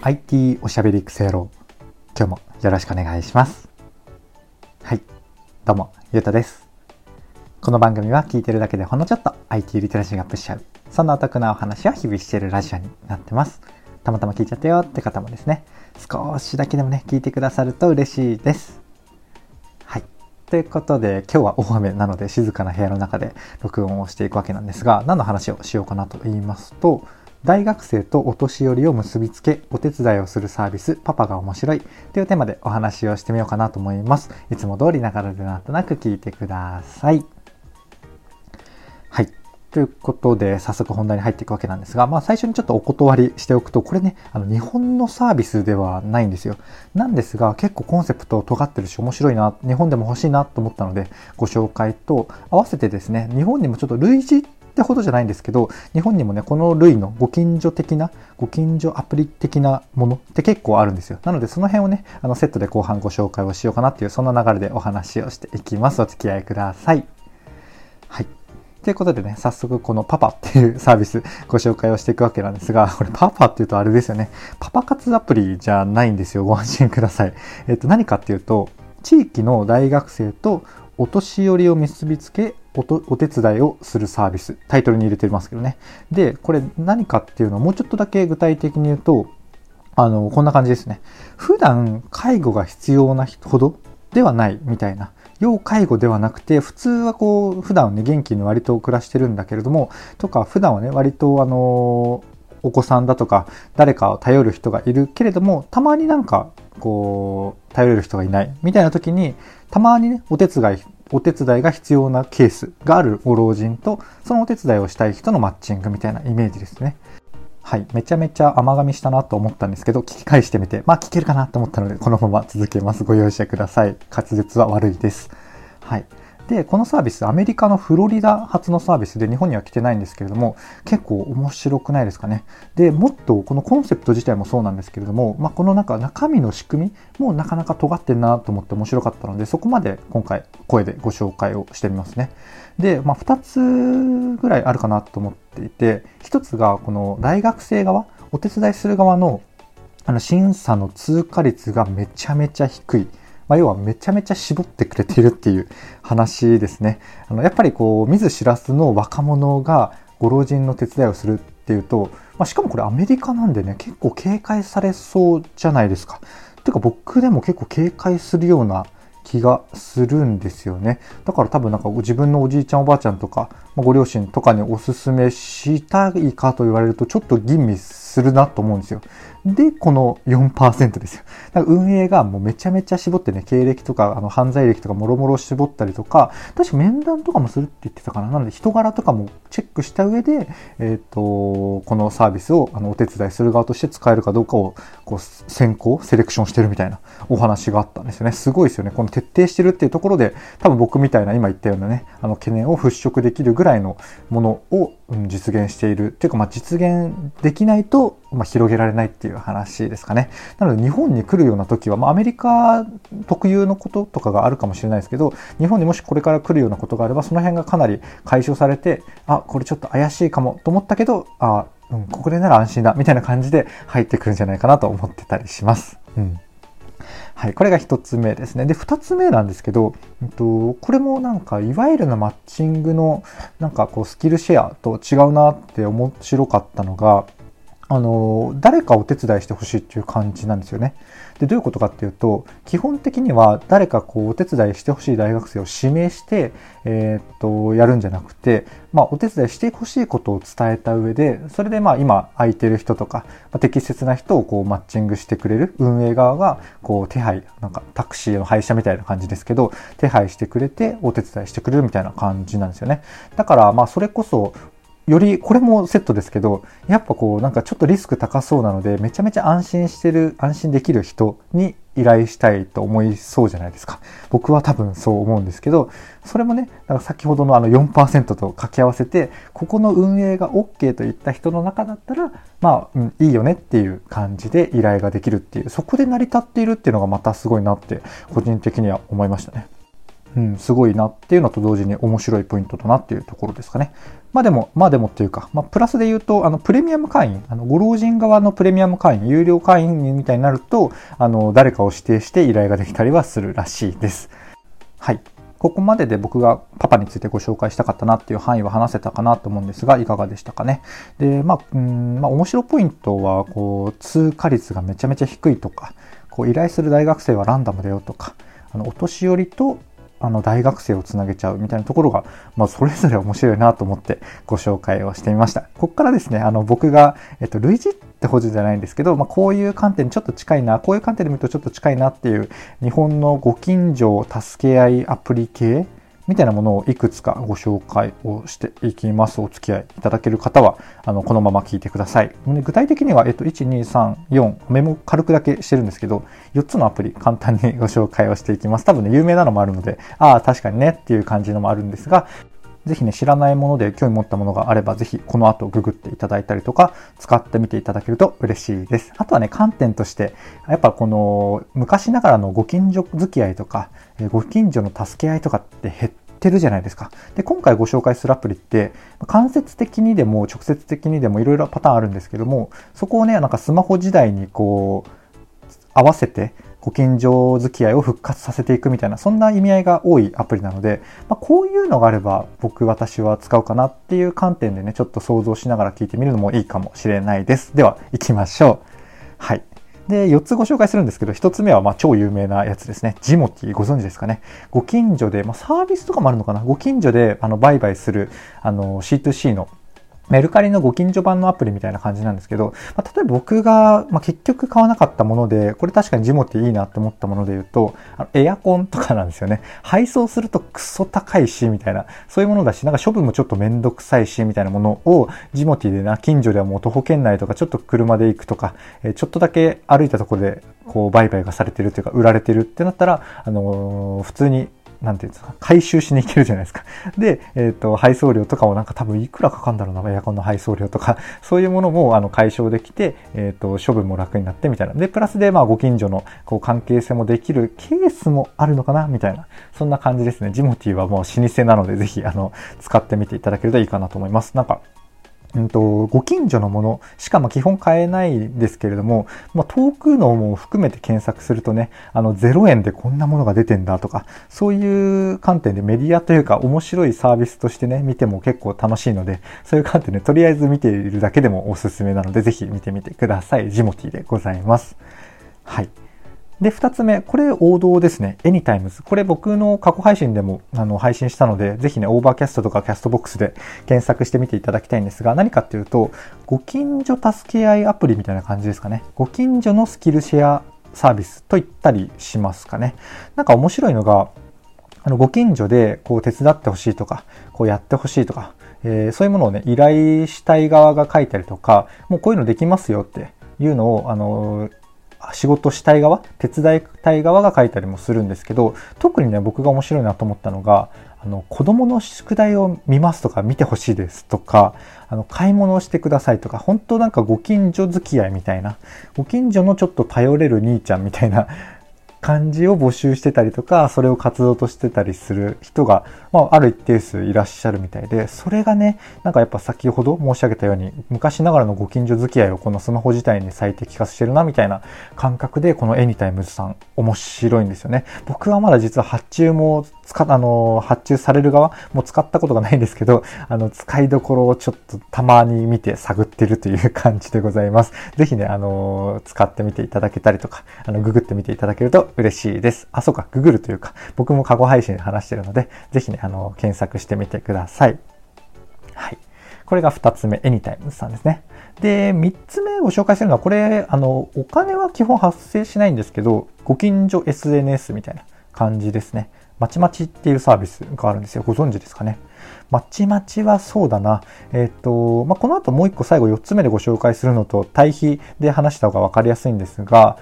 IT おしゃべりクセ野郎今日もよろしくお願いします。はい。どうもゆうたです。この番組は聞いてるだけでほんのちょっと IT リテラシーがアップしちゃうそんなお得なお話を日々してるラジオになってます。たまたま聞いちゃったよって方もですね。少しだけでもね聞いてくださると嬉しいです。はい。ということで今日は大雨なので静かな部屋の中で録音をしていくわけなんですが何の話をしようかなと言いますと大学生とお年寄りを結びつけお手伝いをするサービスパパが面白いというテーマでお話をしてみようかなと思います。いつも通りながらでなんとなく聞いてください。はい。ということで早速本題に入っていくわけなんですが、まあ、最初にちょっとお断りしておくとこれねあの日本のサービスではないんですよ。なんですが結構コンセプト尖ってるし面白いな日本でも欲しいなと思ったのでご紹介と合わせてですね日本にもちょっと類似ってほどじゃないんですけど、日本にもね、この類のご近所的な、ご近所アプリ的なものって結構あるんですよ。なので、その辺をね、あの、セットで後半ご紹介をしようかなっていう、そんな流れでお話をしていきます。お付き合いください。はい。ということでね、早速このパパっていう サービスご紹介をしていくわけなんですが、これパパっていうとあれですよね。パパ活アプリじゃないんですよ。ご安心ください。えっと、何かっていうと、地域の大学生とお年寄りを結びつけおお手伝いをするサービスタイトルに入れてますけどね。でこれ何かっていうのをもうちょっとだけ具体的に言うとあのこんな感じですね。普段介護が必要な人ほどではないみたいな要介護ではなくて普通はこう普段ね元気に割と暮らしてるんだけれどもとか普段はね割とあのお子さんだとか誰かを頼る人がいるけれどもたまになんかこう頼れる人がいないみたいな時にたまにねお手伝いお手伝いが必要なケースがあるご老人とそのお手伝いをしたい人のマッチングみたいなイメージですね。はい。めちゃめちゃ甘噛みしたなと思ったんですけど、聞き返してみて、まあ聞けるかなと思ったので、このまま続けます。ご容赦ください。滑舌は悪いです。はい。で、このサービス、アメリカのフロリダ発のサービスで日本には来てないんですけれども、結構面白くないですかね。で、もっとこのコンセプト自体もそうなんですけれども、まあ、この中、中身の仕組みもなかなか尖ってんなと思って面白かったので、そこまで今回声でご紹介をしてみますね。で、まあ、2つぐらいあるかなと思っていて、1つがこの大学生側、お手伝いする側のあの審査の通過率がめちゃめちゃ低い。まあ、要はめちゃめちゃ絞ってくれているっていう話ですね。あのやっぱりこう見ず知らずの若者がご老人の手伝いをするっていうと、まあ、しかもこれアメリカなんでね結構警戒されそうじゃないですか。てか僕でも結構警戒するような気がするんですよね。だから多分なんか自分のおじいちゃんおばあちゃんとか、まあ、ご両親とかにおすすめしたいかと言われるとちょっと吟味するなと思うんですよ。で、この4%ですよ。だから運営がもうめちゃめちゃ絞ってね、経歴とか、あの、犯罪歴とかもろもろ絞ったりとか、確か面談とかもするって言ってたかな。なので、人柄とかもチェックした上で、えっ、ー、と、このサービスを、あの、お手伝いする側として使えるかどうかを、こう、選考、セレクションしてるみたいなお話があったんですよね。すごいですよね。この徹底してるっていうところで、多分僕みたいな今言ったようなね、あの、懸念を払拭できるぐらいのものを、実現している。っていうか、まあ、実現できないと、まあ、広げられないっていう話ですかね。なので日本に来るような時は、まあ、アメリカ特有のこととかがあるかもしれないですけど、日本にもしこれから来るようなことがあれば、その辺がかなり解消されて、あ、これちょっと怪しいかもと思ったけど、あ、うん、ここでなら安心だ、みたいな感じで入ってくるんじゃないかなと思ってたりします。うん。はい、これが1つ目ですね。で、2つ目なんですけど、えっと、これもなんか、いわゆるのマッチングの、なんかこう、スキルシェアと違うなって面白かったのが、あの、誰かお手伝いしてほしいっていう感じなんですよね。で、どういうことかっていうと、基本的には誰かこうお手伝いしてほしい大学生を指名して、えー、っと、やるんじゃなくて、まあ、お手伝いしてほしいことを伝えた上で、それでまあ、今空いてる人とか、まあ、適切な人をこうマッチングしてくれる運営側が、こう手配、なんかタクシーの配車みたいな感じですけど、手配してくれてお手伝いしてくれるみたいな感じなんですよね。だから、まあ、それこそ、より、これもセットですけど、やっぱこう、なんかちょっとリスク高そうなので、めちゃめちゃ安心してる、安心できる人に依頼したいと思いそうじゃないですか。僕は多分そう思うんですけど、それもね、だか先ほどのあの4%と掛け合わせて、ここの運営が OK といった人の中だったら、まあ、うん、いいよねっていう感じで依頼ができるっていう、そこで成り立っているっていうのがまたすごいなって、個人的には思いましたね。うん、すごいなっていうのと同時に面白いポイントだなっていうところですかね。まあでも、まあでもっていうか、まあプラスで言うと、あの、プレミアム会員、あの、ご老人側のプレミアム会員、有料会員みたいになると、あの、誰かを指定して依頼ができたりはするらしいです。はい。ここまでで僕がパパについてご紹介したかったなっていう範囲は話せたかなと思うんですが、いかがでしたかね。で、まあ、うん、まあ、面白ポイントは、こう、通過率がめちゃめちゃ低いとか、こう、依頼する大学生はランダムだよとか、あの、お年寄りとあの大学生をつなげちゃうみたいなところが、まあ、それぞれ面白いなと思ってご紹介をしてみました。ここからですね、あの僕が、えっと、類似って補助じゃないんですけど、まあ、こういう観点にちょっと近いな、こういう観点で見るとちょっと近いなっていう日本のご近所助け合いアプリ系みたいなものをいくつかご紹介をしていきます。お付き合いいただける方は、あの、このまま聞いてください。具体的には、えっと、1、2、3、4、メモ軽くだけしてるんですけど、4つのアプリ簡単にご紹介をしていきます。多分ね、有名なのもあるので、ああ、確かにねっていう感じのもあるんですが、ぜひね、知らないもので興味持ったものがあれば、ぜひこの後ググっていただいたりとか、使ってみていただけると嬉しいです。あとはね、観点として、やっぱこの昔ながらのご近所付き合いとか、ご近所の助け合いとかって減ってるじゃないですか。で、今回ご紹介するアプリって、間接的にでも直接的にでもいろいろパターンあるんですけども、そこをね、なんかスマホ時代にこう、合わせてご近所付き合いを復活させていくみたいな、そんな意味合いが多いアプリなので、まあ、こういうのがあれば僕、私は使うかなっていう観点でね、ちょっと想像しながら聞いてみるのもいいかもしれないです。では、行きましょう。はい。で、4つご紹介するんですけど、1つ目はま超有名なやつですね。ジモティ、ご存知ですかね。ご近所で、まあ、サービスとかもあるのかな。ご近所であの売買するあの C2C のメルカリのご近所版のアプリみたいな感じなんですけど、まあ、例えば僕が、まあ、結局買わなかったもので、これ確かにジモティいいなって思ったもので言うと、あのエアコンとかなんですよね。配送するとクソ高いし、みたいな、そういうものだし、なんか処分もちょっとめんどくさいし、みたいなものを、ジモティでな、近所ではもう徒歩圏内とか、ちょっと車で行くとか、えちょっとだけ歩いたところで、こう、売買がされてるというか、売られてるってなったら、あのー、普通になんていうんですか、回収しに行けるじゃないですか。で、えっ、ー、と、配送料とかもなんか多分いくらかかんだろうな、エアコンの配送料とか、そういうものも、あの、解消できて、えっ、ー、と、処分も楽になってみたいな。で、プラスで、まあ、ご近所の、こう、関係性もできるケースもあるのかな、みたいな。そんな感じですね。ジモティはもう老舗なので、ぜひ、あの、使ってみていただけるといいかなと思います。なんか、うんと、ご近所のものしかも基本買えないんですけれども、まあ、遠くのも含めて検索するとね、あの0円でこんなものが出てんだとか、そういう観点でメディアというか面白いサービスとしてね、見ても結構楽しいので、そういう観点でとりあえず見ているだけでもおすすめなので、ぜひ見てみてください。ジモティでございます。はい。で、二つ目、これ王道ですね。エニタイムズ。これ僕の過去配信でもあの配信したので、ぜひね、オーバーキャストとかキャストボックスで検索してみていただきたいんですが、何かっていうと、ご近所助け合いアプリみたいな感じですかね。ご近所のスキルシェアサービスと言ったりしますかね。なんか面白いのが、あの、ご近所でこう手伝ってほしいとか、こうやってほしいとか、えー、そういうものをね、依頼したい側が書いたりとか、もうこういうのできますよっていうのを、あの仕事したい側、手伝いたい側が書いたりもするんですけど、特にね、僕が面白いなと思ったのが、あの、子供の宿題を見ますとか、見てほしいですとか、あの、買い物をしてくださいとか、本当なんかご近所付き合いみたいな、ご近所のちょっと頼れる兄ちゃんみたいな感じを募集してたりとか、それを活動としてたりする人が、まあ、ある一定数いらっしゃるみたいで、それがね、なんかやっぱ先ほど申し上げたように、昔ながらのご近所付き合いをこのスマホ時代に最適化してるな、みたいな感覚で、このエニタイムズさん、面白いんですよね。僕はまだ実は発注も使、あの、発注される側も使ったことがないんですけど、あの、使いどころをちょっとたまに見て探ってるという感じでございます。ぜひね、あの、使ってみていただけたりとか、あの、ググってみていただけると嬉しいです。あ、そうか、ググるというか、僕も過去配信で話してるので、ぜひね、あの、検索してみてください。はい。これが2つ目、Anytime さんですね。で、3つ目ご紹介するのは、これ、あの、お金は基本発生しないんですけど、ご近所 SNS みたいな感じですね。まちまちっていうサービスがあるんですよ。ご存知ですかね。まちまちはそうだな。えっ、ー、と、まあ、この後もう一個最後4つ目でご紹介するのと対比で話した方が分かりやすいんですが、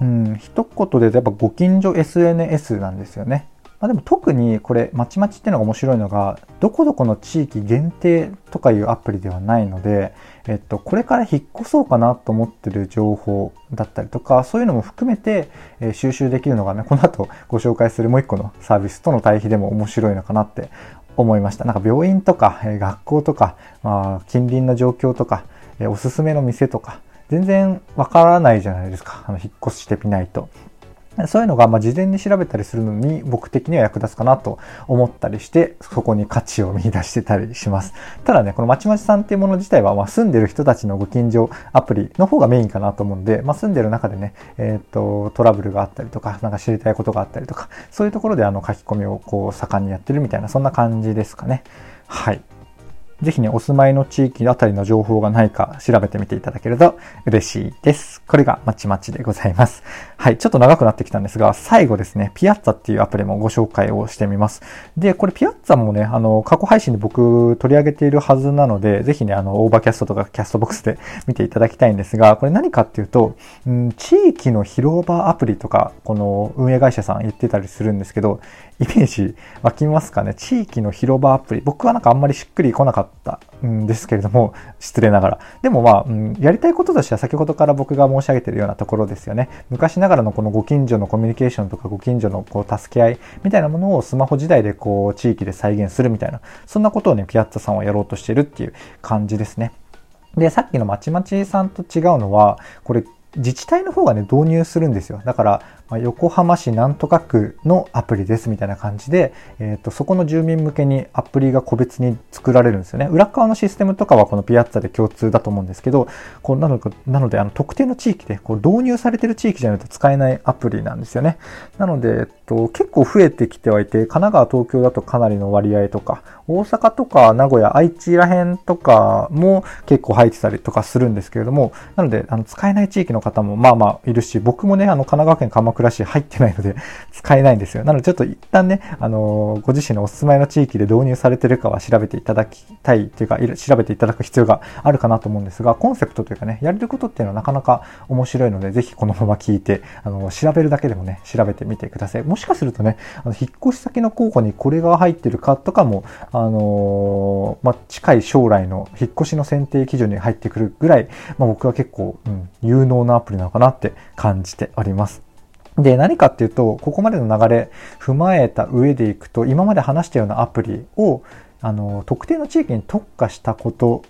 うん、一言でやっぱご近所 SNS なんですよね。まあ、でも特にこれ、まちまちっていうのが面白いのが、どこどこの地域限定とかいうアプリではないので、えっと、これから引っ越そうかなと思ってる情報だったりとか、そういうのも含めて、え、収集できるのがね、この後ご紹介するもう一個のサービスとの対比でも面白いのかなって思いました。なんか病院とか、え学校とか、まあ、近隣の状況とか、えおすすめの店とか、全然わからないじゃないですか。あの、引っ越してみないと。そういうのが、ま、事前に調べたりするのに僕的には役立つかなと思ったりして、そこに価値を見出してたりします。ただね、このまちまちさんっていうもの自体は、ま、住んでる人たちのご近所アプリの方がメインかなと思うんで、まあ、住んでる中でね、えっ、と、トラブルがあったりとか、なんか知りたいことがあったりとか、そういうところであの書き込みをこう盛んにやってるみたいな、そんな感じですかね。はい。ぜひね、お住まいの地域あたりの情報がないか調べてみていただけると嬉しいです。これがまちまちでございます。はい、ちょっと長くなってきたんですが、最後ですね、ピアッツァっていうアプリもご紹介をしてみます。で、これピアッツァもね、あの、過去配信で僕取り上げているはずなので、ぜひね、あの、オーバーキャストとかキャストボックスで見ていただきたいんですが、これ何かっていうと、うん、地域の広場アプリとか、この運営会社さん言ってたりするんですけど、イメージ湧きますかね？地域の広場アプリ。僕はなんかあんまりしっくり来なかったたんですけれども、失礼ながら。でもまあ、うん、やりたいこととしては先ほどから僕が申し上げているようなところですよね。昔ながらのこのご近所のコミュニケーションとかご近所のこう助け合いみたいなものをスマホ時代でこう地域で再現するみたいな、そんなことをね、ピアッツァさんはやろうとしてるっていう感じですね。で、さっきのまちまちさんと違うのは、これ自治体の方がね、導入するんですよ。だから、まあ、横浜市なんとか区のアプリですみたいな感じで、えっ、ー、と、そこの住民向けにアプリが個別に作られるんですよね。裏側のシステムとかはこのピアッツァで共通だと思うんですけど、こうなのなので、あの、特定の地域でこう導入されてる地域じゃないと使えないアプリなんですよね。なので、えっと、結構増えてきてはいて、神奈川、東京だとかなりの割合とか、大阪とか名古屋、愛知ら辺とかも結構入ってたりとかするんですけれども、なので、あの、使えない地域の方もまあまあいるし、僕もね、あの、神奈川県鎌倉倉市入ってないので 使えないんですよ。なのでちょっと一旦ね、あのー、ご自身のお住まいの地域で導入されてるかは調べていただきたいというか、調べていただく必要があるかなと思うんですが、コンセプトというかね、やれることっていうのはなかなか面白いので、ぜひこのまま聞いて、あのー、調べるだけでもね、調べてみてください。もしかするとね、あの引っ越し先の候補にこれが入ってるかとかも、あのー、まあ、近い将来の引っ越しの選定基準に入ってくるぐらい、まあ、僕は結構、うん、有能なアプリなのかなって感じております。で、何かっていうと、ここまでの流れ踏まえた上でいくと、今まで話したようなアプリを、あの、特定の地域に特化したこと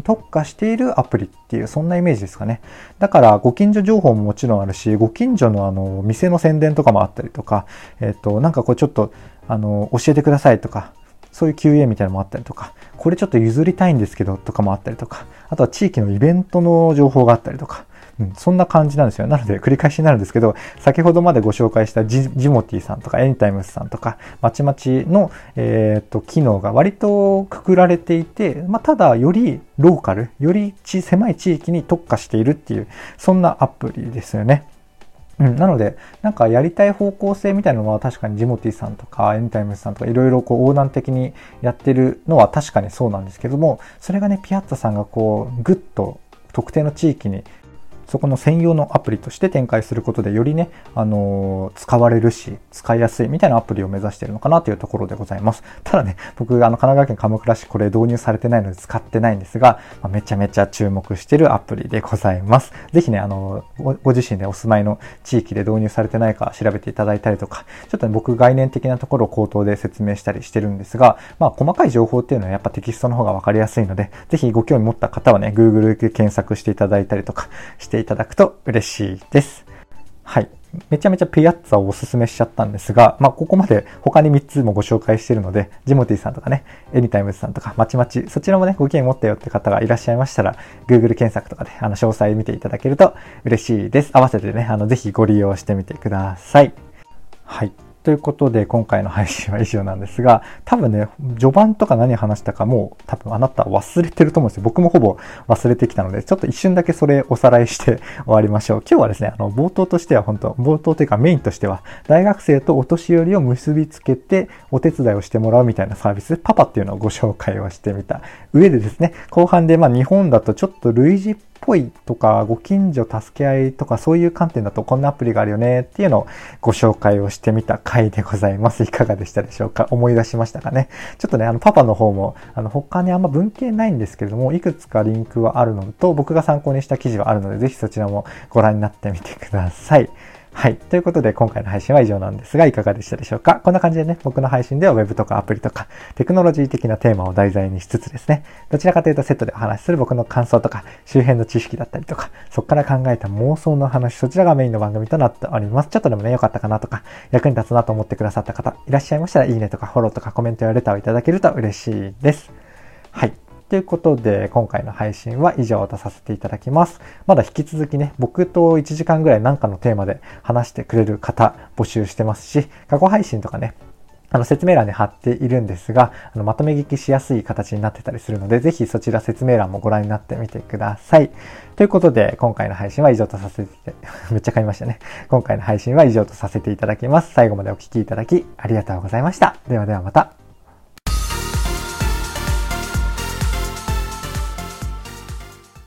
特化しているアプリっていう、そんなイメージですかね。だから、ご近所情報ももちろんあるし、ご近所のあの、店の宣伝とかもあったりとか、えっ、と、なんかこうちょっと、あの、教えてくださいとか、そういう QA みたいなのもあったりとか、これちょっと譲りたいんですけどとかもあったりとか、あとは地域のイベントの情報があったりとか、うん、そんな感じなんですよ。なので、繰り返しになるんですけど、先ほどまでご紹介したジジモティさんとかエニタイムスさんとか、まちまちの、えっ、と、機能が割とくくられていて、まあ、ただ、よりローカル、より狭い地域に特化しているっていう、そんなアプリですよね。うん、なので、なんかやりたい方向性みたいなのは確かにジモティさんとかエニタイムスさんとかいろいろこう横断的にやってるのは確かにそうなんですけども、それがね、ピアッツァさんがこう、ぐっと特定の地域にそこの専用のアプリとして展開することでよりね、あの、使われるし、使いやすいみたいなアプリを目指してるのかなというところでございます。ただね、僕、あの、神奈川県鎌倉市これ導入されてないので使ってないんですが、まあ、めちゃめちゃ注目してるアプリでございます。ぜひね、あのー、ご自身でお住まいの地域で導入されてないか調べていただいたりとか、ちょっとね、僕概念的なところを口頭で説明したりしてるんですが、まあ、細かい情報っていうのはやっぱテキストの方がわかりやすいので、ぜひご興味持った方はね、Google 検索していただいたりとかしていただくと嬉しいです。はい。めちゃめちゃピアッツァをおすすめしちゃったんですが、まあ、ここまで他に3つもご紹介してるので、ジモティさんとかね、エニタイムズさんとか、まちまち、そちらもね、ご興味持ったよって方がいらっしゃいましたら、Google 検索とかで、あの、詳細見ていただけると嬉しいです。合わせてね、あの、ぜひご利用してみてください。はい。ということで、今回の配信は以上なんですが、多分ね、序盤とか何話したかもう多分あなた忘れてると思うんですよ。僕もほぼ忘れてきたので、ちょっと一瞬だけそれおさらいして終わりましょう。今日はですね、あの、冒頭としては本当、冒頭というかメインとしては、大学生とお年寄りを結びつけてお手伝いをしてもらうみたいなサービス、パパっていうのをご紹介をしてみた上でですね、後半でまあ日本だとちょっと類似っぽいとか、ご近所助け合いとか、そういう観点だとこんなアプリがあるよねっていうのをご紹介をしてみた回でございます。いかがでしたでしょうか？思い出しましたかね？ちょっとね、あの、パパの方も、あの、他にあんま文系ないんですけれども、いくつかリンクはあるのと、僕が参考にした記事はあるので、ぜひそちらもご覧になってみてください。はい。ということで、今回の配信は以上なんですが、いかがでしたでしょうか？こんな感じでね、僕の配信では Web とかアプリとか、テクノロジー的なテーマを題材にしつつですね、どちらかというとセットでお話しする僕の感想とか、周辺の知識だったりとか、そこから考えた妄想の話、そちらがメインの番組となっております。ちょっとでもね、良かったかなとか、役に立つなと思ってくださった方、いらっしゃいましたら、いいねとかフォローとかコメントやレターをいただけると嬉しいです。はい。ということで、今回の配信は以上とさせていただきます。まだ引き続きね、僕と1時間ぐらい何かのテーマで話してくれる方募集してますし、過去配信とかね、あの説明欄に貼っているんですが、あのまとめ聞きしやすい形になってたりするので、ぜひそちら説明欄もご覧になってみてください。ということで、今回の配信は以上とさせて、めっちゃ買いましたね。今回の配信は以上とさせていただきます。最後までお聴きいただきありがとうございました。ではではまた。